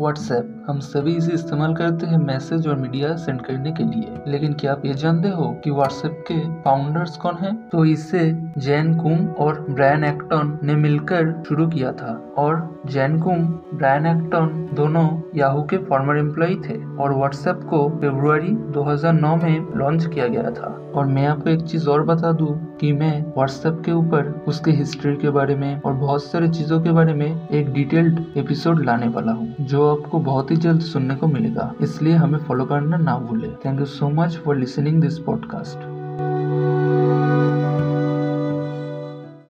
WhatsApp हम सभी इसे इस्तेमाल करते हैं मैसेज और मीडिया सेंड करने के लिए लेकिन क्या आप ये जानते हो कि व्हाट्सएप के फाउंडर्स कौन हैं? तो इसे जैन कुंग और ब्रायन एक्टन ने मिलकर शुरू किया था और जैन कुंग, ब्रायन एक्टन दोनों याहू के फॉर्मर एम्प्लॉय थे और व्हाट्सएप को फरवरी 2009 में लॉन्च किया गया था। और मैं आपको एक चीज़ और बता दूँ कि मैं व्हाट्सएप के ऊपर उसके हिस्ट्री के बारे में और बहुत सारी चीज़ों के बारे में एक डिटेल्ड एपिसोड लाने वाला हूँ, जो आपको बहुत ही जल्द सुनने को मिलेगा। इसलिए हमें फॉलो करना ना भूले। Thank you so much for listening this podcast